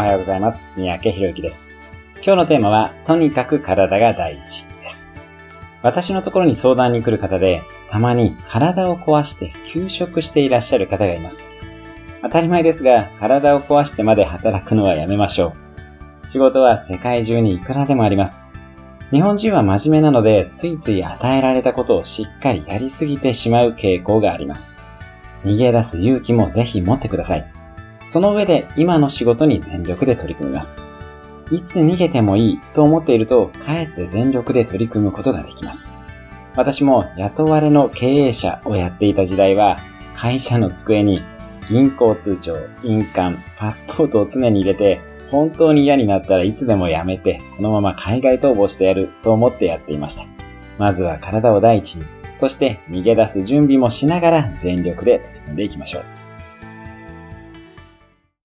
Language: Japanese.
おはようございます。三宅博之です。今日のテーマは、とにかく体が第一です。私のところに相談に来る方で、たまに体を壊して休職していらっしゃる方がいます。当たり前ですが、体を壊してまで働くのはやめましょう。仕事は世界中にいくらでもあります。日本人は真面目なので、ついつい与えられたことをしっかりやりすぎてしまう傾向があります。逃げ出す勇気もぜひ持ってください。その上で今の仕事に全力で取り組みます。いつ逃げてもいいと思っていると、かえって全力で取り組むことができます。私も雇われの経営者をやっていた時代は、会社の机に銀行通帳、印鑑、パスポートを常に入れて、本当に嫌になったらいつでもやめて、このまま海外逃亡してやると思ってやっていました。まずは体を第一に、そして逃げ出す準備もしながら全力で取り組んでいきましょう。